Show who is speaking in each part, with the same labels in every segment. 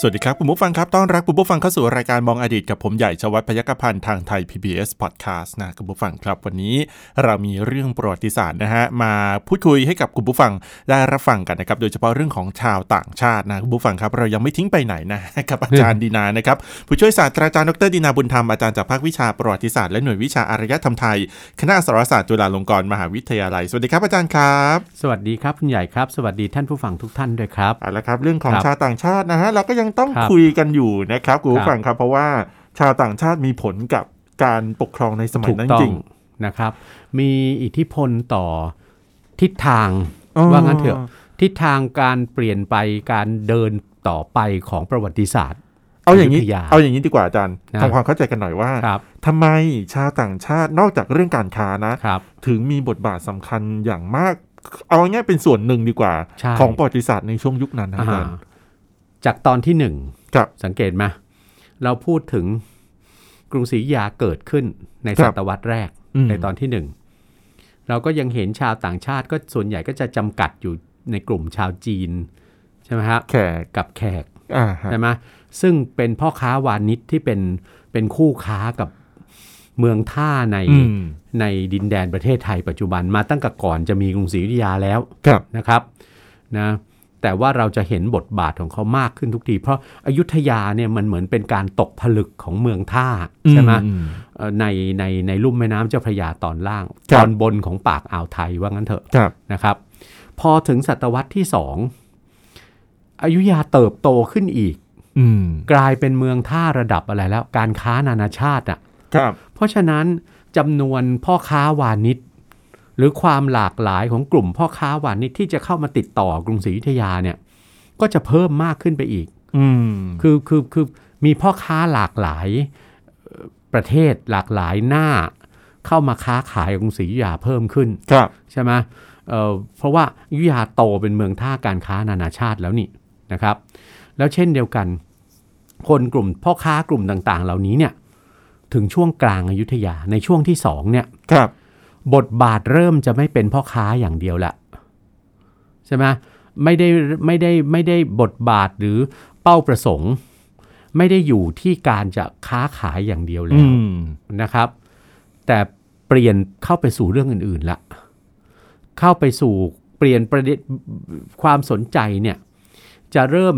Speaker 1: สวัสดีครับ คุณผู้ฟังครับต้อนรับคุณผู้ฟังเข้าสู่รายการมองอดีตกับผมใหญ่ชวัฒน์พยัคฆพันธ์ทางไทย PBS Podcast นะคุณผู้ฟังครับ วันนี้เรามีเรื่องประวัติศาสตร์นะฮะมาพูดคุยให้กับคุณผู้ฟังได้รับฟังกันนะครับโดยเฉพาะเรื่องของชาวต่างชาตินะคุณผู้ฟังครับ เรายังไม่ทิ้งไปไหนนะกับอาจารย์ดีนานะครับผู้ช่วยศาสตราจารย์ดรดีนาบุญธรรมอาจารย์จากภาควิชาประวัติศาสตร์และหน่วยวิชาอารยธรรมไทย คณะอักษรศาสตร์จุฬาลงกรณ์มหาวิทยาลัยสวัสดีครับอาจารย์ครับ
Speaker 2: สวัสดีครับคุณใหญ่ครับ สวัสดีท่านผู้ฟังทุกท่านด้วยครับ
Speaker 1: เอาละครับเรื่องของ
Speaker 2: ครับ
Speaker 1: ชาวต่างชาตินะฮะเราก็ยังต้อง
Speaker 2: ครับ
Speaker 1: คุยกันอยู่นะครับคุณ
Speaker 2: ครั
Speaker 1: ผู้
Speaker 2: บ
Speaker 1: ฟังครับ เพราะว่าชาวต่างชาติมีผลกับการปกครองในสมัย
Speaker 2: ถูก
Speaker 1: นั้น
Speaker 2: ต้อ
Speaker 1: จริ
Speaker 2: ง
Speaker 1: ง
Speaker 2: นะครับ มีอิทธิพลต่อทิศทาง
Speaker 1: อ๋อ
Speaker 2: ว่างั้นเถอะทิศทางการเปลี่ยนไปการเดินต่อไปของประวัติศาสตร์
Speaker 1: เอาอย่างนี้
Speaker 2: ยุธยา
Speaker 1: เอาอย่างนี้ดีกว่าอาจารย์
Speaker 2: นะ
Speaker 1: ทำความเข้าใจกันหน่อยว่า
Speaker 2: ครับ
Speaker 1: ทำไมชาวต่างชาตินอกจากเรื่องการค้านะ
Speaker 2: ครับ
Speaker 1: ถึงมีบทบาทสำคัญอย่างมาก เอาง่ายๆเป็นส่วนหนึ่งดีกว่า
Speaker 2: ใช่
Speaker 1: ของประวัติศาสตร์ในช่วงยุคนั้นนะอาจารย์
Speaker 2: อ่า จากตอนที่หนึ่ง
Speaker 1: ครับ
Speaker 2: สังเกตไหมเราพูดถึงกรุงศรีอยุธยาเกิดขึ้นใน
Speaker 1: ครั
Speaker 2: ศ
Speaker 1: บ
Speaker 2: ตวรรษแรก
Speaker 1: อืม
Speaker 2: ในตอนที่หนึ่งเราก็ยังเห็นชาวต่างชาติก็ส่วนใหญ่ก็จะจำกัดอยู่ในกลุ่มชาวจีนใช่ไหมฮะ
Speaker 1: แขก
Speaker 2: กับแขก
Speaker 1: อ่าฮะ
Speaker 2: ใช่ไหมซึ่งเป็นพ่อค้าวานิชที่เป็นเป็นคู่ค้ากับเมืองท่าใน
Speaker 1: อืม
Speaker 2: ในดินแดนประเทศไทยปัจจุบันมาตั้งแต่ก่อนจะมีกรุงศรีอยุธยาแล้ว
Speaker 1: ครับ
Speaker 2: นะครับนะ แต่ว่าเราจะเห็นบทบาทของเขามากขึ้นทุกที เพราะอยุธยาเนี่ยมันเหมือนเป็นการตกผลึกของเมืองท่าใช่ไหม
Speaker 1: อื
Speaker 2: เอ่อในในในลุ่มแม่น้ำเจ้าพระยาตอนล่าง
Speaker 1: ครั
Speaker 2: ต
Speaker 1: บ
Speaker 2: อนบนของปากอ่าวไทยว่างั้นเถอะ
Speaker 1: ครับ
Speaker 2: นะครับ พอถึงศตวรรษที่สองอยุธยาเติบโตขึ้นอีก
Speaker 1: อืม
Speaker 2: กลายเป็นเมืองท่าระดับอะไรแล้ว การค้านานาชาติอะ
Speaker 1: ครับ
Speaker 2: เพราะฉะนั้นจำนวนพ่อค้าวานิช หรือความหลากหลายของกลุ่มพ่อค้าวานิชที่จะเข้ามาติดต่อกรุงศรีอยุธยาเนี่ย ก็จะเพิ่มมากขึ้นไปอีก
Speaker 1: อืม
Speaker 2: คือคือคือมีพ่อค้าหลากหลายเอ่อประเทศหลากหลายหน้าเข้ามาค้าขายกรุงศรีอยุธยาเพิ่มขึ้น
Speaker 1: ครับ
Speaker 2: ใช่ไหมเอ่อเพราะว่าอยุธยาโตเป็นเมืองท่าการค้านานาชาติแล้วนี่นะครับ แล้วเช่นเดียวกัน คนกลุ่มพ่อค้ากลุ่มต่างๆ เหล่านี้เนี่ยถึงช่วงกลางอายุทยาในช่วงที่สองเนี่ย
Speaker 1: ครับ
Speaker 2: บทบาทเริ่มจะไม่เป็นพ่อค้าอย่างเดียวละใช่ไหมไม่ได้ไม่ได้ไม่ได้บทบาทหรือเป้าประสงค์ ไม่ได้อยู่ที่การจะค้าขายอย่างเดียวแล้
Speaker 1: อื
Speaker 2: ว
Speaker 1: ม
Speaker 2: นะครับ แต่เปลี่ยนเข้าไปสู่เรื่องอื่นๆละเข้าไปสู่เปลี่ยนประเด็นความสนใจเนี่ยจะเริ่ม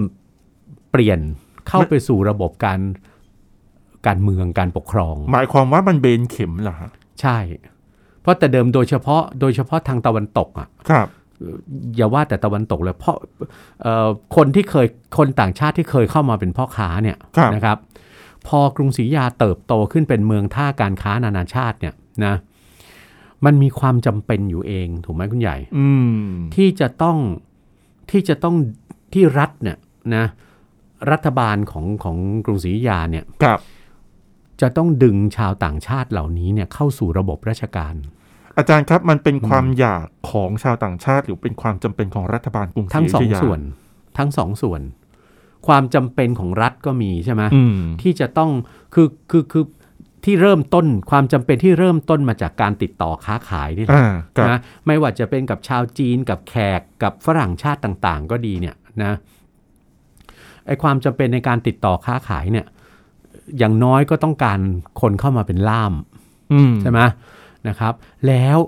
Speaker 2: เปลี่ยนเข้าไปสู่ระบบการการเมืองการปกครอง
Speaker 1: หมายความว่ามันเบนเข็มเหรอฮะ
Speaker 2: ใช่ เพราะแต่เดิมโดยเฉพาะโดยเฉพาะทางตะวันตกอะ
Speaker 1: ครับ
Speaker 2: อย่าว่าแต่ตะวันตกเลยเพราะเอ่อคนที่เคยคนต่างชาติที่เคยเข้ามาเป็นพ่อค้าเนี่ย
Speaker 1: ครับ
Speaker 2: นะครับ พอกรุงศรีอยุธยาเติบโตขึ้นเป็นเมืองท่าการค้านานาชาติเนี่ยนะมันมีความจำเป็นอยู่เองถูกไหมคุณใหญ่
Speaker 1: อืม
Speaker 2: ที่จะต้องที่จะต้องที่รัฐเนี่ยนะรัฐบาลของของกรุงศรีอยุธยาเนี่ย
Speaker 1: ครับ
Speaker 2: จะต้องดึงชาวต่างชาติเหล่านี้เนี่ยเข้าสู่ระบบราชการ
Speaker 1: อาจารย์ครับมันเป็นความอยากของชาวต่างชาติ หรือเป็นความจำเป็นของรัฐบาลกรุงศรี
Speaker 2: ทั้งสอง
Speaker 1: ยุธยา
Speaker 2: ส่วน ทั้งสองส่วน ความจำเป็นของรัฐก็มีใช่ไหม
Speaker 1: อืม
Speaker 2: ที่จะต้องคือคือคือที่เริ่มต้นความจำเป็นที่เริ่มต้นมาจากการติดต่อค้าขายนี่แหละ
Speaker 1: อ่าครับ
Speaker 2: นะไม่ว่าจะเป็นกับชาวจีนกับแขกกับฝรั่งชาติต่างๆ ก็ดีเนี่ยนะไอความจำเป็นในการติดต่อค้าขายเนี่ย อย่างน้อยก็ต้องการคนเข้ามาเป็นล่าม
Speaker 1: อืม
Speaker 2: ใช่ไหมนะครับ แล้ว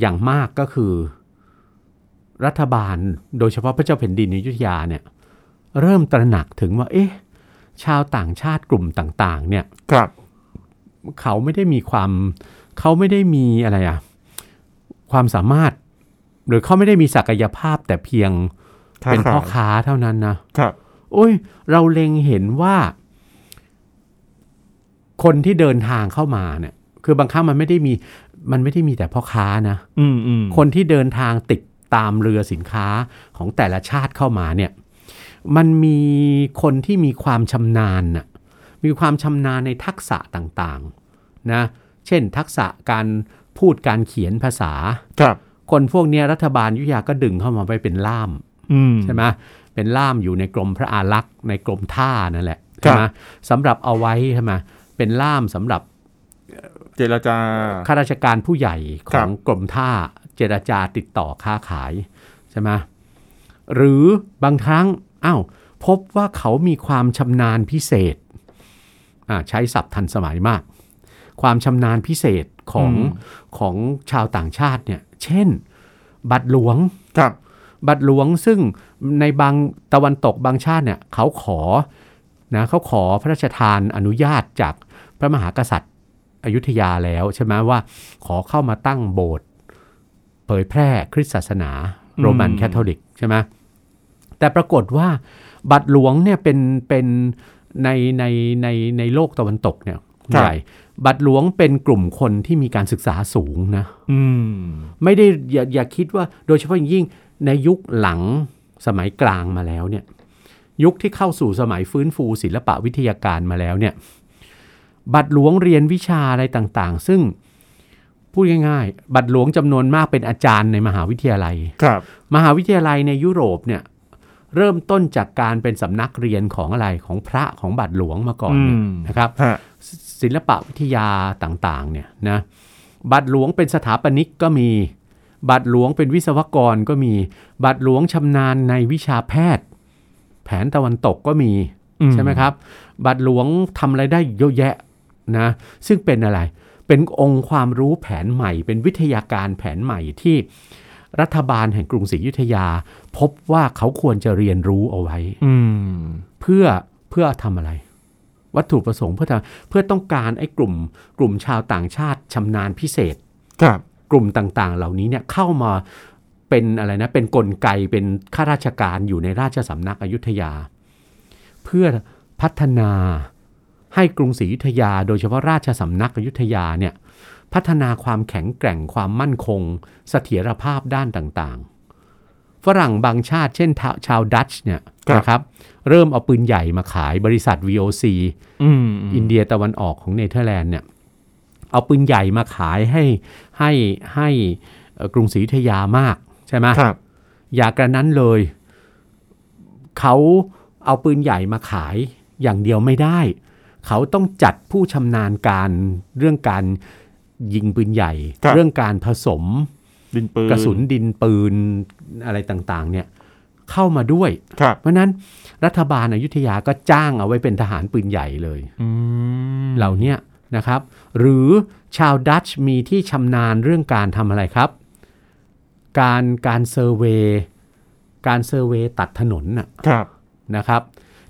Speaker 2: อย่างมากก็คือ รัฐบาลโดยเฉพาะพระเจ้าแผ่นดินในอยุธยาเนี่ย เริ่มตระหนักถึงว่า เอ๊ะ ชาวต่างชาติกลุ่มต่าง ๆ เนี่ย
Speaker 1: ครับ
Speaker 2: เขาไม่ได้มีความ เขาไม่ได้มีอะไรอะความสามารถ หรือเขาไม่ได้มีศักยภาพแต่เพียง
Speaker 1: ค้า
Speaker 2: เป็นพ่อ
Speaker 1: ขาย
Speaker 2: ค้าเท่านั้นนะ
Speaker 1: ครับ
Speaker 2: โอ้ย เราเล็งเห็นว่า คนที่เดินทางเข้ามาเนี่ย คือบางครั้งมันไม่ได้มีมันไม่ได้มีแต่พ่อค้านะ
Speaker 1: อืมอืม
Speaker 2: คนที่เดินทางติดตามเรือสินค้าของแต่ละชาติเข้ามาเนี่ย มันมีคนที่มีความชำนาญน่ะมีความชำนาญในทักษะต่างๆนะเช่น ทักษะการพูดการเขียนภาษา
Speaker 1: ครับ
Speaker 2: คนพวกเนี้ยรัฐบาลอยุธยาก็ดึงเข้ามาไปเป็นล่าม
Speaker 1: อืม
Speaker 2: ใช่ไหมเป็นล่ามอยู่ในกรมพระอารักษ์ในกรมท่านั่นแหละ
Speaker 1: ครั
Speaker 2: ใช่
Speaker 1: บ
Speaker 2: ไหมสำหรับเอาไว้ใช่ไหม เป็นล่ามสำหรับ
Speaker 1: เจรจา
Speaker 2: ข้าราชการผู้ใหญ่ข
Speaker 1: ครั
Speaker 2: อบงกรมท่าเจรจาติดต่อค้าขายใช่ไหมหรือบางครั้งอ้าวพบว่าเขามีความชำนาญพิเศษอ่าใช้ศัพท์ทันสมัยมาก ความชำนาญพิเศษของของชาวต่างชาติเนี่ยเช่น บัตรหลวง
Speaker 1: ครับ
Speaker 2: บัตรหลวงซึ่งในบางตะวันตกบางชาติเนี่ยเขาขอนะเขาขอพระราชทานอนุญาตจาก พระมหากษัตริย์อยุธยาแล้วใช่ไหมว่าขอเข้ามาตั้งโบสถ์เผยแพร่คริสตศาสนาโรมัน
Speaker 1: อืม
Speaker 2: แคทอลิกใช่ไหมแต่ปรากฏว่าบัตรหลวงเนี่ยเป็นเป็นในในในในโลกตะวันตกเนี่ยใหญ่บัตรหลวงเป็นกลุ่มคนที่มีการศึกษาสูงนะ
Speaker 1: อืม
Speaker 2: ไม่ได้อย่าอย่าคิดว่าโดยเฉพาะอย่างยิ่งในยุคหลังสมัยกลางมาแล้วเนี่ย ยุคที่เข้าสู่สมัยฟื้นฟูศิลปะวิทยาการมาแล้วเนี่ย บัตรหลวงเรียนวิชาอะไรต่างๆ ซึ่งพูดง่ายๆ บัตรหลวงจำนวนมากเป็นอาจารย์ในมหาวิทยาลัย
Speaker 1: ครับ
Speaker 2: มหาวิทยาลัยในยุโรปเนี่ยเริ่มต้นจากการเป็นสำนักเรียนของอะไรของพระของบัตรหลวงมาก่อนเนี่ย
Speaker 1: อืม
Speaker 2: นะครับ
Speaker 1: ฮะ
Speaker 2: ศิลปะวิทยาต่างๆเนี่ยนะบัตรหลวงเป็นสถาปนิกก็มี บัตรหลวงเป็นวิศวกรก็มี บัตรหลวงชำนาญในวิชาแพทย์ แผนตะวันตกก็มี
Speaker 1: อืม
Speaker 2: ใช่ไหมครับ บัตรหลวงทำอะไรได้เยอะแยะ นะซึ่งเป็นอะไร เป็นองค์ความรู้แผนใหม่ เป็นวิทยาการแผนใหม่ที่รัฐบาลแห่งกรุงศรีอยุธยา พบว่าเขาควรจะเรียนรู้เอาไว้
Speaker 1: อืม
Speaker 2: เพื่อเพื่อทำอะไร วัตถุประสงค์เพื่อทำเพื่อต้องการไอ้กลุ่ม กลุ่มชาวต่างชาติชำนาญพิเศษ
Speaker 1: ครับ
Speaker 2: กลุ่มต่างๆ เหล่านี้เนี่ยเข้ามาเป็นอะไรนะ เป็นกลไกเป็นข้าราชการอยู่ในราชสำนักอยุธยา เพื่อพัฒนา ให้กรุงศรีอยุธยา โดยเฉพาะราชสำนักอยุธยาเนี่ยพัฒนาความแข็งแกร่งความมั่นคงเสถียรภาพด้านต่างๆ ฝรั่งบางชาติเช่นชาวชาวดัตช์เนี่ย
Speaker 1: ครับ
Speaker 2: นะครับเริ่มเอาปืนใหญ่มาขายบริษัท VOC
Speaker 1: อืม
Speaker 2: อินเดียตะวันออกของเนเธอร์แลนด์เนี่ยเอาปืนใหญ่มาขายให้ให้ให้เอ่อกรุงศรีอยุธยามากใช่ไหม
Speaker 1: ครับ
Speaker 2: อย่ากระนั้นเลย เขาเอาปืนใหญ่มาขายอย่างเดียวไม่ได้ เขาต้องจัดผู้ชำนาญการเรื่องการยิงปืนใหญ่
Speaker 1: ครับ
Speaker 2: เรื่องการผสม
Speaker 1: ดินปืน
Speaker 2: กระสุนดินปืนอะไรต่างๆ เนี่ยเข้ามาด้วย
Speaker 1: ครับ
Speaker 2: เพราะฉะนั้นรัฐบาลอยุธยาก็จ้างเอาไว้เป็นทหารปืนใหญ่เลย
Speaker 1: อืม
Speaker 2: เหล่าเนี้ยนะครับ หรือชาวดัตช์มีที่ชำนาญเรื่องการทำอะไรครับ การการ survey การ survey ตัดถนนน่ะ
Speaker 1: ครับ
Speaker 2: นะครับ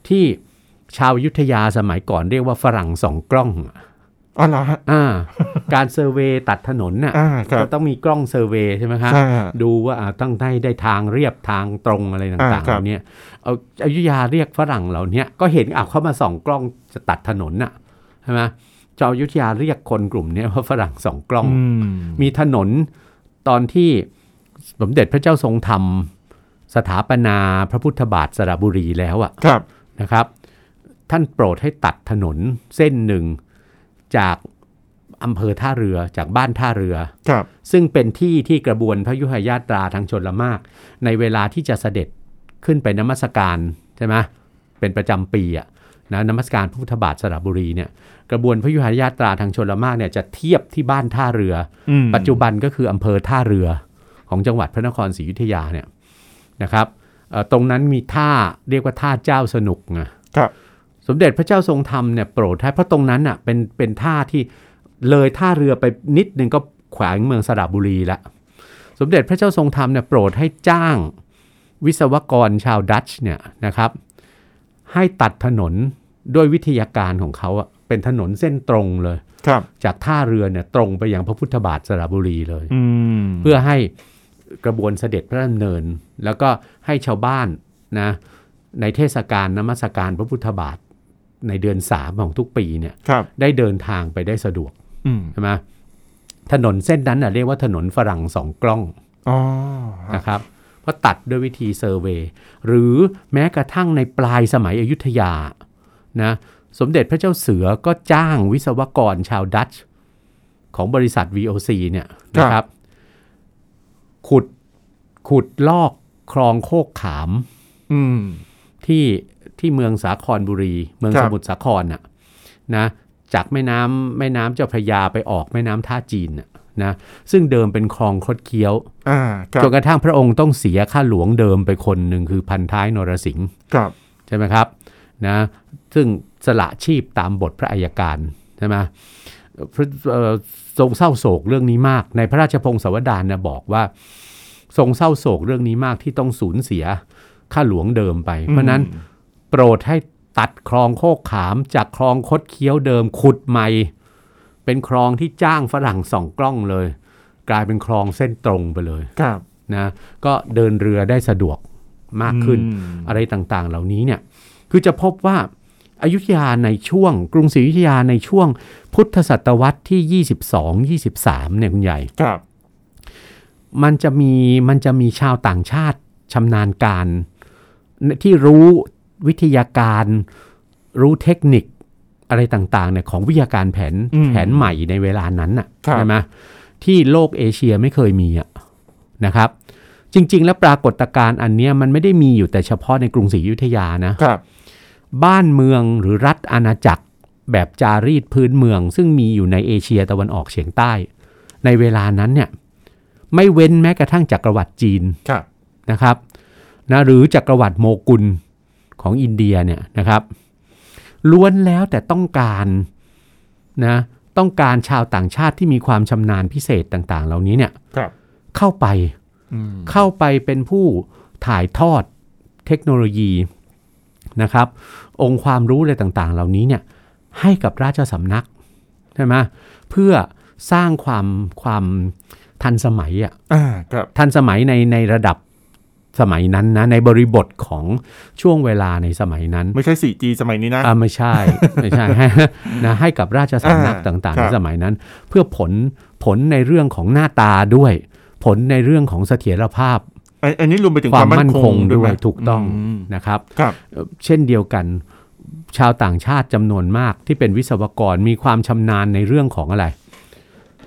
Speaker 2: ที่ ชาวอยุธยาสมัยก่อนเรียกว่าฝรั่งสองกล้อง
Speaker 1: อ๋อเหรอฮะ
Speaker 2: อ่า การ survey ตัดถนนน่ะ
Speaker 1: อ่าครับ
Speaker 2: ก็ต้องมีกล้อง survey ใช่ไหมครับ
Speaker 1: ใช่ฮะ
Speaker 2: ดูว่าอ่าต้องได้ได้ทางเรียบทางตรงอะไรต่างๆ
Speaker 1: อ่าครับ
Speaker 2: เหล่านี้เอาอยุธยาเรียกฝรั่งเหล่านี้ก็เห็นอะเขามาส่องกล้องจะตัดถนนน่ะใช่ไหมเจ้าอยุธยาเรียกคนกลุ่มเนี้ยว่าฝรั่งสองกล้อง
Speaker 1: อืม
Speaker 2: มีถนนตอนที่สมเด็จพระเจ้าทรงธรรม สถาปนาพระพุทธบาทสระบุรีแล้วอะ
Speaker 1: ครับ
Speaker 2: นะครับ ท่านโปรดให้ตัดถนนเส้นหนึ่งจากอำเภอท่าเรือจากบ้านท่าเรือ
Speaker 1: ครับ
Speaker 2: ซึ่งเป็นที่ที่กระบวนพระยุหญาตราทางชนละมาก ในเวลาที่จะเสด็จขึ้นไปนมัสการใช่ไหมเป็นประจำปีอะนะนมัสการพระพุทธบาทสระบุรีเนี่ยกระบวนพระยุหญาตราทางชนละมากเนี่ยจะเทียบที่บ้านท่าเรือ
Speaker 1: อืม
Speaker 2: ปัจจุบันก็คืออำเภอท่าเรือของจังหวัดพระนครศรีอยุธยาเนี่ยนะครับเอ่อตรงนั้นมีท่าเรียกว่าท่าเจ้าสนุกไง
Speaker 1: ครับ
Speaker 2: สมเด็จพระเจ้าทรงธรรมเนี่ยโปรดให้เพราะตรงนั้นอะเป็นเป็นท่าที่เลยท่าเรือไปนิดนึงก็แขวงเมืองสระบุรีละสมเด็จพระเจ้าทรงธรรมเนี่ยโปรดให้จ้างวิศวกรชาวดัตช์เนี่ยนะครับให้ตัดถนนด้วยวิทยาการของเขาอะเป็นถนนเส้นตรงเลย
Speaker 1: ครับ
Speaker 2: จากท่าเรือเนี่ยตรงไปยังพระพุทธบาทสระบุรีเลย
Speaker 1: อืม
Speaker 2: เพื่อให้กระบวนเสด็จพระดำเนิน แล้วก็ให้ชาวบ้านนะในเทศกาลนมัสการพระพุทธบาท ในเดือนสามของทุกปีเนี่ย
Speaker 1: ครับ
Speaker 2: ได้เดินทางไปได้สะดวก
Speaker 1: อืม
Speaker 2: ใช่ไหมถนนเส้นนั้นน่ะเรียกว่าถนนฝรั่งสองกล้อง
Speaker 1: อ๋อ
Speaker 2: นะครับเพราะตัดด้วยวิธี survey หรือแม้กระทั่งในปลายสมัยอยุธยานะสมเด็จพระเจ้าเสือก็จ้างวิศวกรชาวดัตช์ของบริษัท VOC เนี่ย
Speaker 1: ครับ
Speaker 2: นะครับ ขุดขุดลอกคลองโคกขาม
Speaker 1: อืม
Speaker 2: ที่ ที่เมืองสาครบุรี เมือง
Speaker 1: ครั
Speaker 2: ส
Speaker 1: บ
Speaker 2: มุทรสาครน่ะนะจากแม่น้ำแม่น้ำเจ้าพระยาไปออกแม่น้ำท่าจีนน่ะนะซึ่งเดิมเป็นคลองคดเคี้ยว
Speaker 1: อ่าครับ
Speaker 2: จนกระทั่งพระองค์ต้องเสียข้าหลวงเดิมไปคนหนึ่งคือพันท้ายนรสิงห์
Speaker 1: ครับ
Speaker 2: ใช่ไหมครับนะซึ่งสละชีพตามบทพระอัยการใช่ไหมพระเอ่อทรงเศร้าโศกเรื่องนี้มาก ในพระราชพงศาวดารนะบอกว่า ทรงเศร้าโศกเรื่องนี้มากที่ต้องสูญเสียข้าหลวงเดิมไป เพราะฉะนั้น โปรดให้ตัดคลองโคกขามจากคลองคดเคี้ยวเดิมขุดใหม่ เป็นคลองที่จ้างฝรั่งส่องกล้องเลย กลายเป็นคลองเส้นตรงไปเลย
Speaker 1: ครับ
Speaker 2: นะก็เดินเรือได้สะดวกมากขึ้น
Speaker 1: อืม
Speaker 2: อะไรต่างๆ เหล่านี้เนี่ยคือจะพบว่าอายุทยาในช่วง กรุงศรีอยุธยาในช่วง พุทธศตวรรษที่ 22 23เนี่ยคุณใหญ่
Speaker 1: ครับ
Speaker 2: มันจะมีมันจะมีชาวต่างชาติชำนาญการที่รู้ วิทยาการรู้เทคนิคอะไรต่างๆเนี่ยของวิทยาการแผน
Speaker 1: อืม
Speaker 2: แผนใหม่ในเวลานั้นน่ะ
Speaker 1: ครับ
Speaker 2: ใช่ไหมที่โลกเอเชียไม่เคยมีอะนะครับ จริง ๆ แล้วปรากฏการณ์อันเนี้ยมันไม่ได้มีอยู่แต่เฉพาะในกรุงศรีอยุธยานะ
Speaker 1: ครับ
Speaker 2: บ้านเมืองหรือรัฐอาณาจักรแบบจารีตพื้นเมือง ซึ่งมีอยู่ในเอเชียตะวันออกเฉียงใต้ ในเวลานั้นเนี่ยไม่เว้นแม้กระทั่งจักรวรรดิจีน
Speaker 1: ครับ
Speaker 2: นะครับนะหรือจักรวรรดิโมกุล ของอินเดียเนี่ยนะครับ ล้วนแล้วแต่ต้องการนะต้องการชาวต่างชาติที่มีความชำนาญพิเศษต่าง ๆ เหล่านี้เนี่ย
Speaker 1: ครับ
Speaker 2: เข้าไป
Speaker 1: อืม
Speaker 2: เข้าไปเป็นผู้ถ่ายทอดเทคโนโลยีนะครับ องค์ความรู้อะไรต่างๆ เหล่านี้เนี่ยให้กับราชสำนักใช่ไหมเพื่อสร้างความความทันสมัยอะ
Speaker 1: อ่าครับ
Speaker 2: ทันสมัยในในระดับ สมัยนั้นนะในบริบทของช่วงเวลาในสมัยนั้น
Speaker 1: ไม่ใช่ 4G สมัยนี้นะ
Speaker 2: อ่าไม่ใช่ไม่ใช่นะให้กับราชสำนัก
Speaker 1: อ่า
Speaker 2: ต่างๆ
Speaker 1: ครั
Speaker 2: ใน
Speaker 1: บ
Speaker 2: สมัยนั้น เพื่อผลผลในเรื่องของหน้าตาด้วย ผลในเรื่องของเสถียรภาพ
Speaker 1: อันอันนี้รวมไปถึงความม
Speaker 2: คาวมั่
Speaker 1: มั่
Speaker 2: น
Speaker 1: น
Speaker 2: ค
Speaker 1: ค
Speaker 2: ง
Speaker 1: ง
Speaker 2: ด้
Speaker 1: ไห
Speaker 2: ว
Speaker 1: ม
Speaker 2: ยถูกต้อง
Speaker 1: ม
Speaker 2: นะครับ
Speaker 1: ครับ
Speaker 2: เอ่อเช่นเดียวกันชาวต่างชาติจำนวนมากที่เป็นวิศวกรมีความชำนาญในเรื่องของอะไร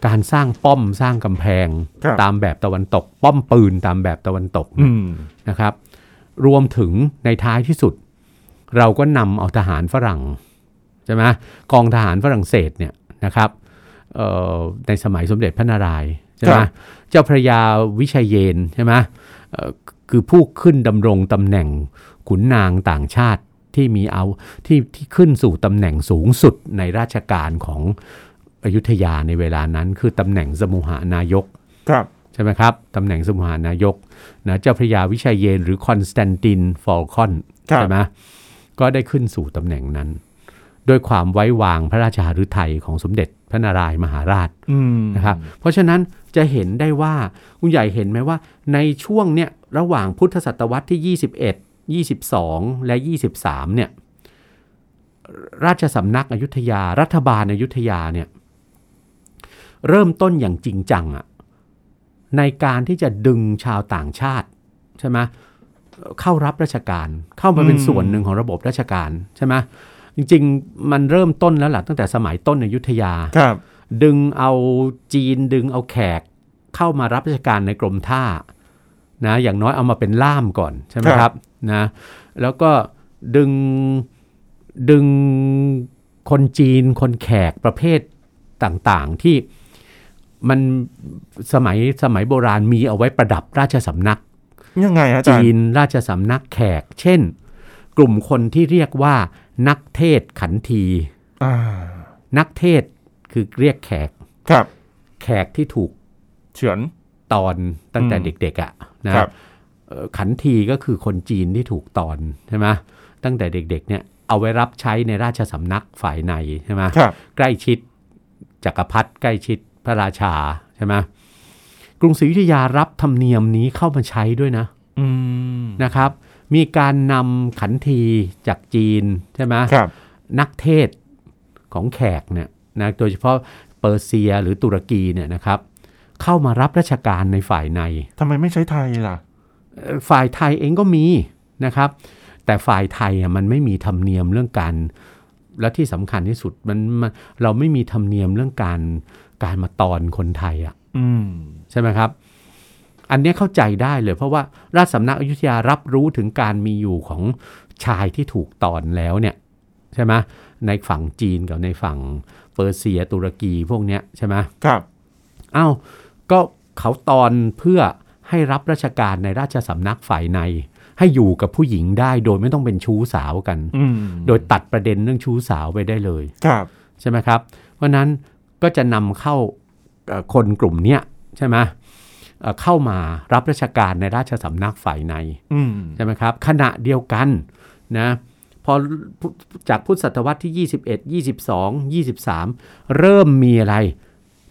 Speaker 2: การสร้างป้อมสร้างกำแพง
Speaker 1: ครับ
Speaker 2: ตามแบบตะวันตก ป้อมปืนตามแบบตะวันตก
Speaker 1: อืม
Speaker 2: นะครับ รวมถึงในท้ายที่สุด เราก็นำเอาทหารฝรั่งใช่ไหมกองทหารฝรั่งเศสเนี่ยนะครับเอ่อในสมัยสมเด็จพระนารายณ์ใช่ไหม
Speaker 1: ครับ
Speaker 2: เจ้าพระยาวิชาเยนทร์ใช่ไหมเอ่อคือผู้ขึ้นดำรงตำแหน่งขุนนางต่างชาติที่มีเอาที่ที่ขึ้นสู่ตำแหน่งสูงสุดในราชการของ อยุธยาในเวลานั้น คือตำแหน่งสมุหานายก
Speaker 1: ครับ
Speaker 2: ใช่ไหมครับตำแหน่งสมุหานายกนะเจ้าพระยาวิชาเยนทร์ หรือคอนสแตนตินฟอลคอน
Speaker 1: ครับ
Speaker 2: ใช่ไหมก็ได้ขึ้นสู่ตำแหน่งนั้น ด้วยความไว้วางพระราชหฤทัยของสมเด็จพระนารายมหาราช
Speaker 1: อืม
Speaker 2: นะครับเพราะฉะนั้นจะเห็นได้ว่าคุณใหญ่เห็นไหมว่า ในช่วงเนี้ยระหว่างพุทธศตวรรษที่ 21 22 และ 23เนี่ยราชสำนักอยุธยา รัฐบาลอยุธยาเนี่ย เริ่มต้นอย่างจริงจังอะในการที่จะดึงชาวต่างชาติใช่ไหมเอ่อเข้ารับราชการเข้ามาเป็น
Speaker 1: อืม
Speaker 2: ส่วนหนึ่งของระบบราชการใช่ไหมจริง ๆ มันเริ่มต้นแล้วล่ะตั้งแต่สมัยต้นอยุธยา
Speaker 1: ครับ
Speaker 2: ดึงเอาจีนดึงเอาแขกเข้ามารับราชการในกรมท่านะอย่างน้อยเอามาเป็นล่ามก่อนใช่ไหม
Speaker 1: ค
Speaker 2: ค
Speaker 1: รั
Speaker 2: รับบนะแล้วก็ดึงดึงคนจีนคนแขกประเภทต่างๆที่ มันสมัยสมัยโบราณมีเอาไว้ประดับราชสำนัก
Speaker 1: ยังไงฮะอาจาร
Speaker 2: จี
Speaker 1: ย์
Speaker 2: นราชสำนักแขก เช่น กลุ่มคนที่เรียกว่า นักเทศขันที
Speaker 1: อ่า
Speaker 2: นักเทศคือเรียกแขก
Speaker 1: ครับ
Speaker 2: แขกที่ถูก
Speaker 1: เฉือน
Speaker 2: ตอนตั้งแต่
Speaker 1: อืม
Speaker 2: เด็กๆอะ่ะนะครับเอ่อขันทีก็คือคนจีนที่ถูกตอนใช่ไหมตั้งแต่เด็กๆเนี่ยเอาไว้รับใช้ในราชสำนักฝ่ายในใช่ไหม
Speaker 1: ครับ
Speaker 2: ใกล้ชิดจักรพรรดิใกล้ชิด พระราชาใช่ไหมกรุงศรีอยุธยารับธรรมเนียมนี้เข้ามาใช้ด้วยนะ
Speaker 1: อืม
Speaker 2: นะครับ มีการนำขันทีจากจีนใช่ไหม
Speaker 1: ครับ
Speaker 2: นักเทศของแขกเนี่ยนะโดยเฉพาะเปอร์เซียหรือตุรกีเนี่ยนะครับ เข้ามารับราชการในฝ่ายใน
Speaker 1: ทำไมไม่ใช้ไทยล่ะ
Speaker 2: เอ่อฝ่ายไทยเองก็มีนะครับ แต่ฝ่ายไทยอะมันไม่มีธรรมเนียมเรื่องการและที่สำคัญที่สุดมันมันเราไม่มีธรรมเนียมเรื่องการ การมาตอนคนไทยอะ
Speaker 1: อืม
Speaker 2: ใช่ไหมครับ อันเนี้ยเข้าใจได้เลย เพราะว่าราชสำนักอยุธยารับรู้ถึงการมีอยู่ของชายที่ถูกตอนแล้วเนี่ยใช่ไหมในฝั่งจีนกับในฝั่งเปอร์เซียตุรกีพวกเนี้ยใช่ไหม
Speaker 1: ครับ
Speaker 2: อ้าวก็เขาตอนเพื่อให้รับราชการในราชสำนักฝ่ายใน ให้อยู่กับผู้หญิงได้โดยไม่ต้องเป็นชู้สาวกัน
Speaker 1: อืม
Speaker 2: โดยตัดประเด็นเรื่องชู้สาวไปได้เลย
Speaker 1: ครับ
Speaker 2: ใช่ไหมครับ เพราะฉะนั้น ก็จะนำเข้าเอ่อคนกลุ่มเนี้ยใช่ไหมเอ่อเข้ามารับราชการในราชสำนักฝ่ายใน
Speaker 1: อืม
Speaker 2: ใช่ไหมครับ ขณะเดียวกันนะพอจากพุทธศตวรรษที่ 21 22 23 เริ่มมีอะไร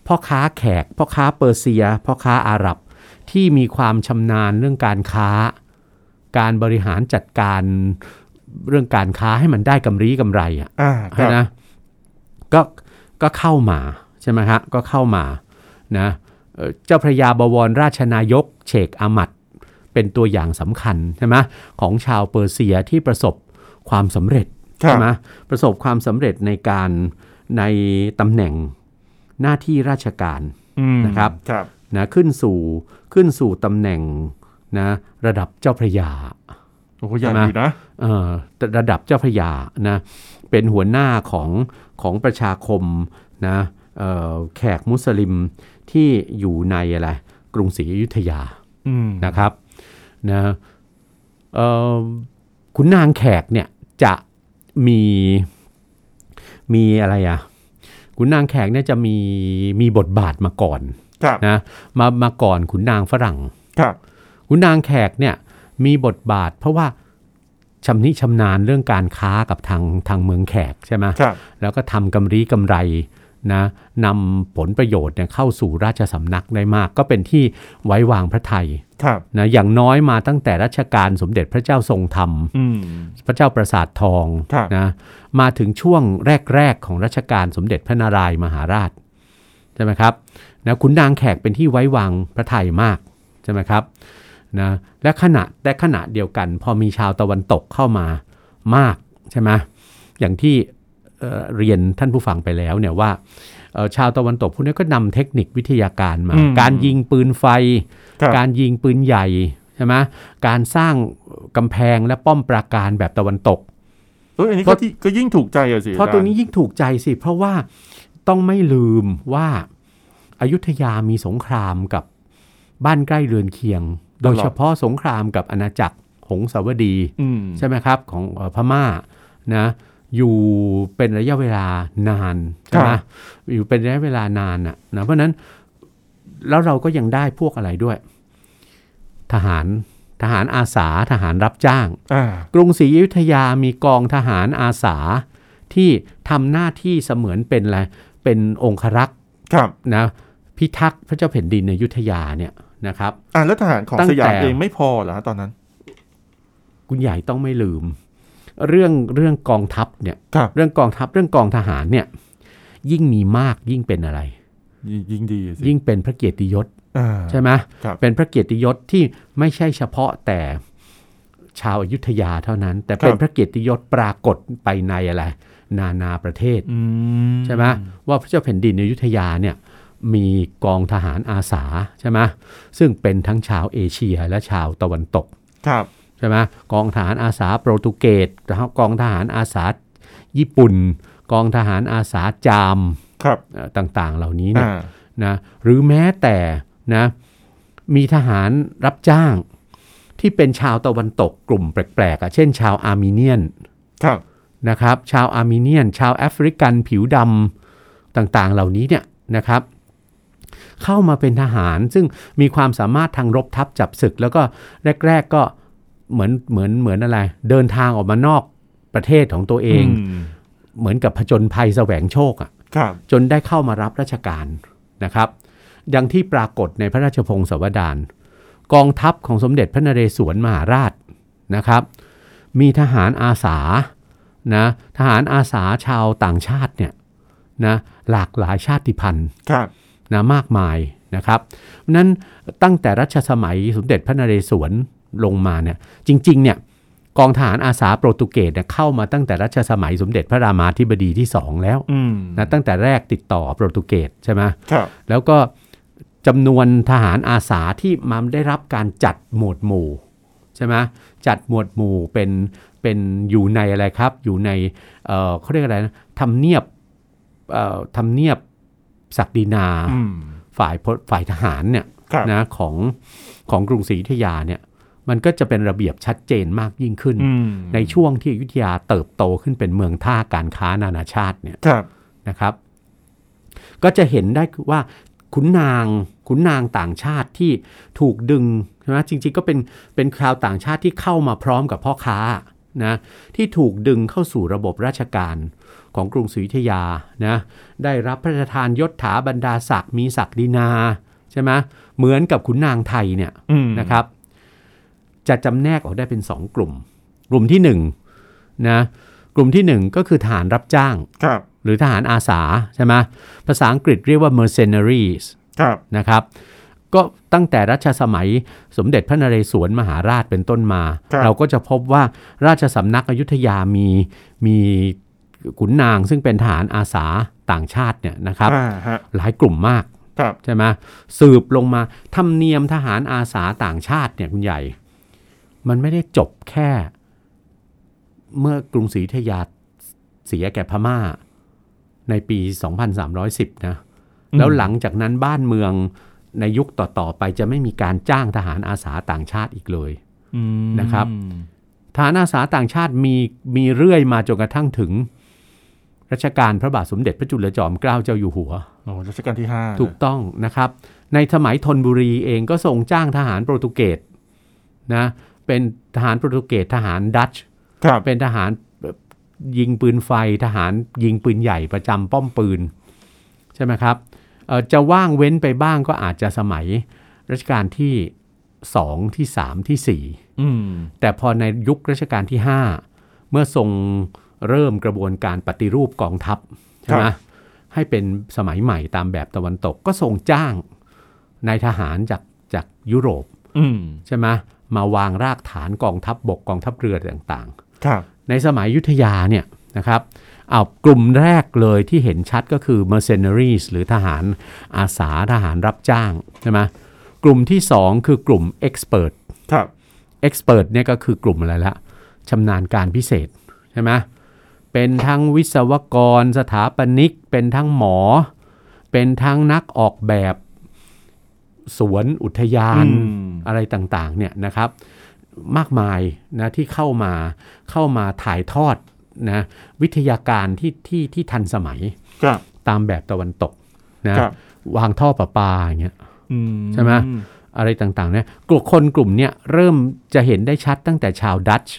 Speaker 2: พ่อค้าแขก พ่อค้าเปอร์เซีย พ่อค้าอาหรับ ที่มีความชำนาญเรื่องการค้า การบริหารจัดการเรื่องการค้าให้มันได้กำไรกำไรอะ
Speaker 1: อ่าครับ
Speaker 2: นะก็ ก็เข้ามาใช่ไหมฮะก็เข้ามานะเอ่อเจ้าพระยาบวรราชนายกเชกอามัดเป็นตัวอย่างสำคัญใช่ไหมของชาวเปอร์เซียที่ประสบความสำเร็จ
Speaker 1: ครับ
Speaker 2: ใช่ไหมประสบความสำเร็จในการในตำแหน่งหน้าที่ราชการ
Speaker 1: อืม
Speaker 2: นะครับ
Speaker 1: ครับ
Speaker 2: นะขึ้นสู่ขึ้นสู่ตำแหน่งนะระดับเจ้าพระยา
Speaker 1: โอ้โหใหญ่
Speaker 2: ใช่ไหม
Speaker 1: อยู่นะ
Speaker 2: เอ่อระดับเจ้าพระยานะ เป็นหัวหน้าของของประชาคมนะเอ่อแขกมุสลิมที่อยู่ในอะไรกรุงศรีอยุธยา
Speaker 1: อืม
Speaker 2: นะครับนะเอ่อขุนนางแขกเนี่ยจะมีมีอะไรอะขุนนางแขกเนี่ยจะมีมีบทบาทมาก่อน
Speaker 1: ครับ
Speaker 2: นะมามาก่อนขุนนางฝรั่ง
Speaker 1: ครับ
Speaker 2: ขุนนางแขกเนี่ยมีบทบาทเพราะว่า ชำนิชำนาญเรื่องการค้ากับทางทางเมืองแขกใช่ไหม
Speaker 1: ครับ
Speaker 2: แล้วก็ทำกำไรกำไรนะนำผลประโยชน์เนี่ยเข้าสู่ราชสำนักได้มาก ก็เป็นที่ไว้วางพระไทย
Speaker 1: ครับ
Speaker 2: นะอย่างน้อยมาตั้งแต่รัชกาลสมเด็จพระเจ้าทรงธรรม
Speaker 1: อืม
Speaker 2: พระเจ้าประสาททอง
Speaker 1: ครับ
Speaker 2: นะมาถึงช่วงแรก ๆ ของรัชกาลสมเด็จพระนารายมหาราชใช่ไหมครับนะขุนนางแขกเป็นที่ไว้วางพระไทยมากใช่ไหมครับ นะและขณะแต่ขณะเดียวกัน พอมีชาวตะวันตกเข้ามามากใช่ไหมอย่างที่เอ่อเรียนท่านผู้ฟังไปแล้วเนี่ยว่าเอ่อชาวตะวันตกพวกนี้ก็นำเทคนิควิทยาการมา
Speaker 1: อืม
Speaker 2: การยิงปืนไฟ
Speaker 1: ครับ
Speaker 2: การยิงปืนใหญ่ใช่ไหมการสร้างกำแพงและป้อมปราการแบบตะวันตก
Speaker 1: เอออันนี้
Speaker 2: เพ
Speaker 1: ก็
Speaker 2: ราะ
Speaker 1: ที่ก็ยิ่งถูกใจอะสิ
Speaker 2: เพราะตัวนี้ยิ่งถูกใจสิ เพราะว่าต้องไม่ลืมว่าอายุทยามีสงครามกับบ้านใกล้เรือนเคียง โดยเฉพาะสงครามกับอาณาจักรหงสาวดี
Speaker 1: อืม
Speaker 2: ใช่ไหมครับของเอ่อพม่านะอยู่เป็นระยะเวลานานใช่ไหมอยู่เป็นระยะเวลานานอะนะเพราะฉะนั้นแล้วเราก็ยังได้พวกอะไรด้วย ทหารทหารอาสาทหารรับจ้าง
Speaker 1: อ่า
Speaker 2: กรุงศรีอยุธยามีกองทหารอาสาที่ทำหน้าที่เสมือนเป็นอะไรเป็นองครักษ์
Speaker 1: ครับ
Speaker 2: นะพิทักษ์พระเจ้าแผ่นดินในอยุธยาเนี่ย นะครับ
Speaker 1: อ่าแล้วทหารของ
Speaker 2: ตั้ง
Speaker 1: สยาม
Speaker 2: แต่
Speaker 1: เองไม่พอเหรอฮะตอนนั้น
Speaker 2: คุณใหญ่ต้องไม่ลืม เรื่องเรื่องกองทัพเนี่ย
Speaker 1: ครับ
Speaker 2: เรื่องกองทัพเรื่องกองทหารเนี่ย ยิ่งมีมากยิ่งเป็นอะไร
Speaker 1: ยิ่งยิ่งดีสิ
Speaker 2: ยิ่งเป็นพระเกียรติยศ
Speaker 1: อ่า
Speaker 2: ใช่ไหม
Speaker 1: ครับ
Speaker 2: เป็นพระเกียรติยศที่ไม่ใช่เฉพาะแต่ชาวอายุทยาเท่านั้น แต่เป็นพระเกียรติยศปรากฏไปในอะไร นานาประเทศ
Speaker 1: อืม
Speaker 2: ใช่ไหมว่าพระเจ้าแผ่นดินในอยุธยาเนี่ย มีกองทหารอาสาใช่ไหมซึ่งเป็นทั้งชาวเอเชียและชาวตะวันตก
Speaker 1: ครับ
Speaker 2: ใช่ไหมกองทหารอาสาโปรตุเกสกองทหารอาสาญี่ปุ่น กองทหารอาสาจาม
Speaker 1: ครับ
Speaker 2: เอ่อต่างๆเหล่านี้เนี่ย
Speaker 1: อ่า
Speaker 2: นะหรือแม้แต่นะมีทหารรับจ้างที่เป็นชาวตะวันตกกลุ่มแปลกๆอะเช่นชาวอาร์เมเนียน
Speaker 1: ครับ
Speaker 2: นะครับ ชาวอาร์เมเนียน ชาวแอฟริกันผิวดำต่างๆ เหล่านี้เนี่ยนะครับ เข้ามาเป็นทหาร ซึ่งมีความสามารถทางรบทัพจับศึก แล้วก็แรก ๆก็เหมือนเหมือนเหมือนอะไร เดินทางออกมานอกประเทศของตัวเอง
Speaker 1: ม
Speaker 2: เหมือนกับผจญภัยแสวงโชคอะ
Speaker 1: ครับ
Speaker 2: จนได้เข้ามารับราชการนะครับดังที่ปรากฏในพระราชพงศาวดารกองทัพของสมเด็จพระนเรศวรมหาราชนะครับ มีทหารอาสานะทหารอาสาชาวต่างชาติเนี่ยนะหลากหลายชาติพันธุ์
Speaker 1: ครับ
Speaker 2: นะมากมายนะครับเพราะฉะนั้นตั้งแต่รัชสมัยสมเด็จพระนเรศวรลงมาเนี่ยจริงๆเนี่ยกองทหารอาสาโปรตุเกสเนี่ยเข้ามาตั้งแต่รัชสมัยสมเด็จพระรามาธิบดีที่สองแล้ว
Speaker 1: อืม
Speaker 2: นะตั้งแต่แรกติดต่อโปรตุเกสใช่ไหม
Speaker 1: ครับ
Speaker 2: แล้วก็จำนวนทหารอาสาที่มาได้รับการจัดหมวดหมู่ใช่ไหมจัดหมวดหมู่เป็นเป็นอยู่ในอะไรครับ อยู่ในเอ่อเขาเรียกอะไรนะทำเนียบเอ่อทำเนียบ ศักดินา
Speaker 1: อืม
Speaker 2: ฝ่ายพลฝ่ายทหารเนี่ย
Speaker 1: ครับ
Speaker 2: นะของของกรุงศรีอยุธยาเนี่ยมันก็จะเป็นระเบียบชัดเจนมากยิ่งขึ้น
Speaker 1: อืม
Speaker 2: ในช่วงที่อยุธยาเติบโตขึ้นเป็นเมืองท่าการค้านานาชาติเนี่ย
Speaker 1: ครับ
Speaker 2: นะครับ ก็จะเห็นได้คือว่าขุนนางขุนนางต่างชาติที่ถูกดึงใช่ไหมจริง ๆ ก็เป็นเป็นชาวต่างชาติที่เข้ามาพร้อมกับพ่อค้านะที่ถูกดึงเข้าสู่ระบบราชการ ของกรุงศรีอยุธยานะได้รับพระราชทานยศถาบรรดาศักดิ์มีศักดินาใช่ไหมเหมือนกับขุนนางไทยเนี่ย
Speaker 1: อืม
Speaker 2: นะครับ จะจำแนกออกได้เป็น 2 กลุ่ม กลุ่มที่1นะกลุ่มที่ 1 ก็คือฐานรับจ้าง
Speaker 1: ครับ
Speaker 2: หรือทหารอาสาใช่ไหมภาษาอังกฤษเรียกว่า mercenaries
Speaker 1: ครับ
Speaker 2: นะครับก็ตั้งแต่รัชสมัยสมเด็จพระนเรศวรมหาราชเป็นต้นมา
Speaker 1: ครับ
Speaker 2: เราก็จะพบว่าราชสำนักอยุธยามีมี ขุนนางซึ่งเป็นทหารอาสาต่างชาติเนี่ยนะครับ
Speaker 1: อ่าฮะ
Speaker 2: หลายกลุ่มมาก
Speaker 1: ครับ
Speaker 2: ใช่ไหมสืบลงมาธรรมเนียมทหารอาสาต่างชาติเนี่ยคุณใหญ่ มันไม่ได้จบแค่ เมื่อกรุงศรีอยุธยาเสียแก่พม่า ในปี 2310 นะ
Speaker 1: อืม
Speaker 2: แล้วหลังจากนั้นบ้านเมืองในยุคต่อ ๆ ไปจะไม่มีการจ้างทหารอาสาต่างชาติอีกเลย
Speaker 1: อืม
Speaker 2: นะครับ ทหารอาสาต่างชาติมีมีเรื่อยมาจนกระทั่งถึง รัชกาลพระบาทสมเด็จพระจุลจอมเกล้าเจ้าอยู่หัว
Speaker 1: โอ้รัชกาลที่ห้า
Speaker 2: ถูกต้องนะครับ ในสมัยธนบุรีเองก็ส่งจ้างทหารโปรตุเกสนะเป็นทหารโปรตุเกสทหารดัตช์
Speaker 1: ครับ
Speaker 2: เป็นทหารยิงปืนไฟทหารยิงปืนใหญ่ประจำป้อมปืน ใช่ไหมครับเอ่อจะว่างเว้นไปบ้างก็อาจจะสมัยรัชกาลที่2ที่3ที่4
Speaker 1: อืม
Speaker 2: แต่พอในยุครัชกาลที่5เมื่อทรง เริ่มกระบวนการปฏิรูปกองทัพใช่ไหมให้เป็นสมัยใหม่ตามแบบตะวันตกก็ทรงจ้างนายทหารจากจากยุโรป
Speaker 1: อืม
Speaker 2: ใช่ไหมมาวางรากฐานกองทัพบบกกองทัพเรือต่าง
Speaker 1: ครับ
Speaker 2: ๆในสมัยอยุทธยาเนี่ยนะครับเอากลุ่มแรกเลยที่เห็นชัดก็คือ mercenaries หรือทหารอาสาทหารรับจ้างใช่ไหมกลุ่มที่สองคือกลุ่ม expert
Speaker 1: ครับ
Speaker 2: expert เนี่ยก็คือกลุ่มอะไรละชำนาญการพิเศษใช่ไหม เป็นทั้งวิศวกร สถาปนิก เป็นทั้งหมอ เป็นทั้งนักออกแบบสวนอุทยาน
Speaker 1: อืม
Speaker 2: อะไรต่างๆเนี่ยนะครับ มากมายนะที่เข้ามาเข้ามาถ่ายทอดนะวิทยาการที่ที่ที่ทันสมัย
Speaker 1: ครับ
Speaker 2: ตามแบบตะวันตกนะครับวางท่อประปาอย่างเงี้ย
Speaker 1: อืม
Speaker 2: ใช่ไหมอะไรต่างๆเนี่ยกลุ่มคนกลุ่มเนี้ยเริ่มจะเห็นได้ชัดตั้งแต่ชาวดัตช์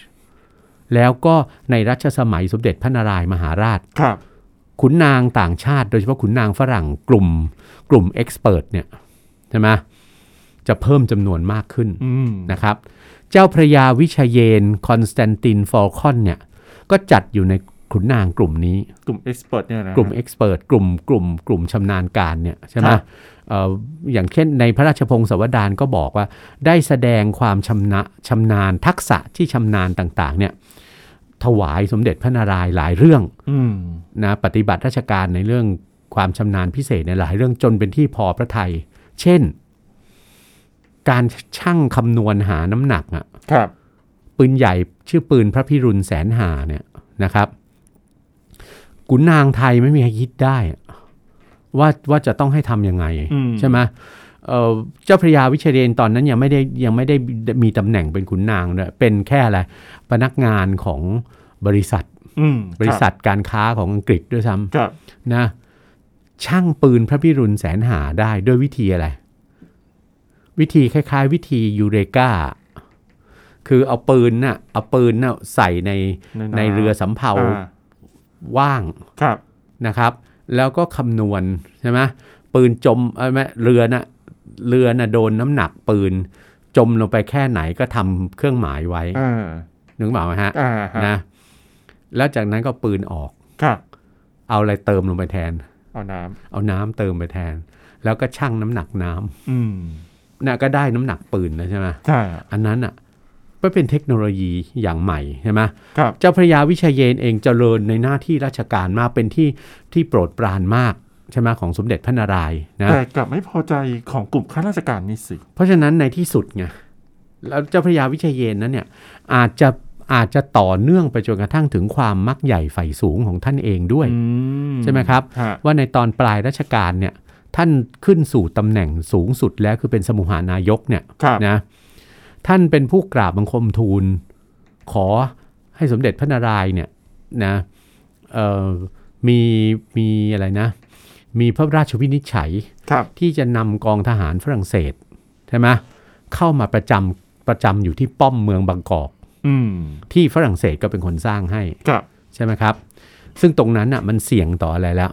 Speaker 2: แล้วก็ในรัชสมัยสมเด็จพระนารายมหาราช
Speaker 1: ครับ
Speaker 2: ขุนนางต่างชาติ โดยเฉพาะขุนนางฝรั่งกลุ่ม กลุ่ม expert เนี่ยใช่ไหมจะเพิ่มจำนวนมากขึ้น
Speaker 1: อืม
Speaker 2: นะครับ เจ้าพระยาวิชาเยนทร์คอนสแตนตินฟอลคอนเนี่ยก็จัดอยู่ในขุนนางกลุ่มนี้
Speaker 1: กลุ่ม expert เนี่ยนะ
Speaker 2: กลุ่ม expert กลุ่มกลุ่มกลุ่มชำนาญการเนี่ยใช่ไหม
Speaker 1: ครับ
Speaker 2: เอ่ออย่างเช่นในพระราชพงศาวดารก็บอกว่า ได้แสดงความชำนาชำนาญทักษะที่ชำนาญต่างๆเนี่ย ถวายสมเด็จพระนารายณ์หลายเรื่อง
Speaker 1: อืม
Speaker 2: นะปฏิบัติราชการในเรื่องความชำนาญพิเศษในหลายเรื่องจนเป็นที่พอพระทัยเช่น การชั่งคำนวณหาน้ำหนักอะ
Speaker 1: ครับ
Speaker 2: ปืนใหญ่ชื่อปืนพระพิรุณแสนหาเนี่ยนะครับขุนนางไทยไม่มีใครคิดได้อะว่าว่าจะต้องให้ทำยังไง
Speaker 1: อืม
Speaker 2: ใช่ไหม เอ่อเจ้าพระยาวิเชยเดนตอนนั้นยังไม่ได้ยังไม่ได้มีตำแหน่งเป็นขุนนางเลยเป็นแค่อะไรพนักงานของบริษัท
Speaker 1: อืม
Speaker 2: บริษัทการค้าของอังกฤษด้วยซ้
Speaker 1: ครับำ
Speaker 2: นะช่างปืนพระพิรุณแสนหาได้ด้วยวิธีอะไร วิธีคล้าย ๆ วิธียูเรกาคือเอาปืนน่ะเอาปืนน่ะใส่ในำในเรือสำเภา
Speaker 1: อ่า
Speaker 2: ว่าง
Speaker 1: ครับ
Speaker 2: นะครับ แล้วก็คำนวณใช่ไหมปืนจมเอ้ยไม่เรือน่ะ เรือน่ะโดนน้ำหนักปืน จมลงไปแค่ไหนก็ทำเครื่องหมายไว้
Speaker 1: อ่า
Speaker 2: นึกเปล่าไหมฮะ
Speaker 1: อ่าฮะ
Speaker 2: นะ แล้วจากนั้นก็ปืนออก
Speaker 1: ครับ
Speaker 2: เอาอะไรเติมลงไปแทน
Speaker 1: เอาน้ำ
Speaker 2: เอาน้ำเติมไปแทน แล้วก็ชั่งน้ำหนักน้ำ
Speaker 1: อืม
Speaker 2: น่ะก็ได้น้ำหนักปืนแล้วใช่ไหม
Speaker 1: ใช่
Speaker 2: อันนั้นอะไม่เป็นเทคโนโลยีอย่างใหม่ใช่ไหม
Speaker 1: ครับ
Speaker 2: เจ้าพระยาวิเชยเยนเองเจริญในหน้าที่ราชการมากเป็นที่ที่โปรดปรานมาก ใช่ไหมของสมเด็จพระนารายณ์นะ
Speaker 1: แต่กลับไม่พอใจของกลุ่มข้าราชการนี่สิ
Speaker 2: เพราะฉะนั้นในที่สุดไงแล้วเจ้าพระยาวิเชยเยนนั้นเนี่ยอาจจะอาจจะต่อเนื่องไปจนกระทั่งถึงความมักใหญ่ไฟสูงของท่านเองด้วย
Speaker 1: อื
Speaker 2: ใช่ไหมครับ
Speaker 1: ฮะ
Speaker 2: ว่าในตอนปลายรัชกาลเนี่ยท่านขึ้นสู่ตำแหน่งสูงสุดแล้วคือเป็นสมุหานายกเนี่ย
Speaker 1: ครับ
Speaker 2: นะท่านเป็นผู้กราบบังคมทูล ขอให้สมเด็จพระนารายณ์เนี่ยนะเอ่อมีมีอะไรนะ มีพระราชวินิจฉัย
Speaker 1: ครับ
Speaker 2: ที่จะนำกองทหารฝรั่งเศสใช่ไหมเข้ามาประจำประจำอยู่ที่ป้อมเมืองบางกอก
Speaker 1: อืม
Speaker 2: ที่ฝรั่งเศสก็เป็นคนสร้างให้
Speaker 1: ครับ
Speaker 2: ใช่ไหมครับ ซึ่งตรงนั้นอะมันเสี่ยงต่ออะไรแล้ว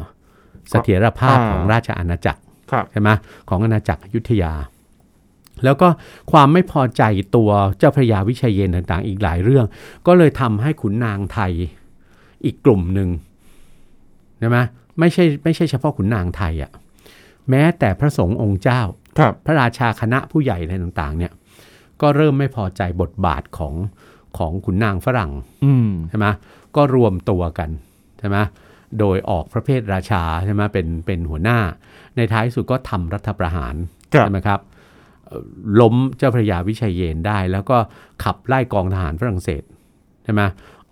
Speaker 2: เสถียรภาพ
Speaker 1: อ่า
Speaker 2: ของราชอาณาจักร
Speaker 1: ครับ
Speaker 2: ใช่ไหมของอาณาจักรอยุธยา แล้วก็ความไม่พอใจตัวเจ้าพระยาวิเชัยเยนต่างๆ อีกหลายเรื่อง ก็เลยทำให้ขุนนางไทยอีกกลุ่มหนึ่ง ใช่ไหมไม่ใช่ไม่ใช่เฉพาะขุนนางไทยอะแม้แต่พระสงฆ์องค์เจ้า
Speaker 1: ครับ
Speaker 2: พระราชาคณะผู้ใหญ่อะไรต่างๆ เนี่ยก็เริ่มไม่พอใจบทบาทของของขุนนางฝรั่ง
Speaker 1: อืม
Speaker 2: ใช่ไหมก็รวมตัวกันใช่ไหมโดยออกพระเพทราชาใช่ไหมเป็นเป็นหัวหน้า ในท้ายสุดก็ทำรัฐประหาร
Speaker 1: ครับ
Speaker 2: ใช่ไหมครับเอ่อล้มเจ้าพระยาวิชัยเยนได้ แล้วก็ขับไล่กองทหารฝรั่งเศสใช่ไหม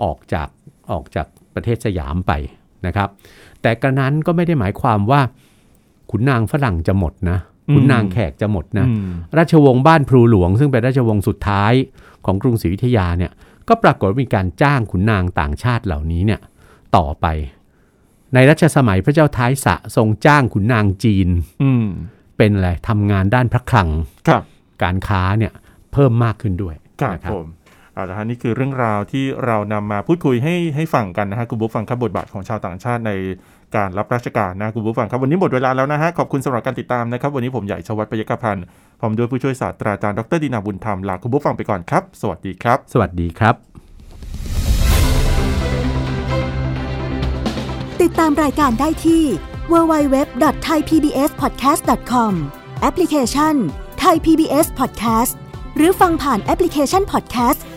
Speaker 2: ออกจากออกจากประเทศสยามไป นะครับ แต่กระนั้นก็ไม่ได้หมายความว่า ขุนนางฝรั่งจะหมดนะขุนนางแขกจะหมดนะ
Speaker 1: อืม
Speaker 2: ราชวงศ์บ้านพลูหลวง ซึ่งเป็นราชวงศ์สุดท้ายของกรุงศรีอยุธยาเนี่ยก็ปรากฏว่ามีการจ้างขุนนางต่างชาติเหล่านี้เนี่ยต่อไป ในรัชสมัยพระเจ้าท้ายสะทรงจ้างขุนนางจีน
Speaker 1: อืม
Speaker 2: เป็นอะไรทำงานด้านพระคลัง
Speaker 1: ครับ
Speaker 2: การค้าเนี่ยเพิ่มมากขึ้นด้วย
Speaker 1: ครับ
Speaker 2: นะ
Speaker 1: ผม เอาละฮะนี่คือเรื่องราวที่เรานำมาพูดคุยให้ให้ฟังกันนะฮะคุณผู้ฟังครับบทบาทของชาวต่างชาติในการรับราชการนะคุณผู้ฟังครับวันนี้หมดเวลาแล้วนะฮะขอบคุณสำหรับการติดตามนะครับ วันนี้ผมใหญ่ชวัฒน์ปยกพันธ์พร้อมด้วยผู้ช่วยศาสตราจารย์ดรดินาบุญธรรมลาคุณผู้ฟังไปก่อนครับ สวัสดีครับ
Speaker 2: สวัสดีครับ
Speaker 3: ติดตามรายการได้ที่ www.thaipbspodcast.com แอปพลิเคชัน Thai PBS Podcast หรือฟังผ่านแอปพลิเคชัน Podcast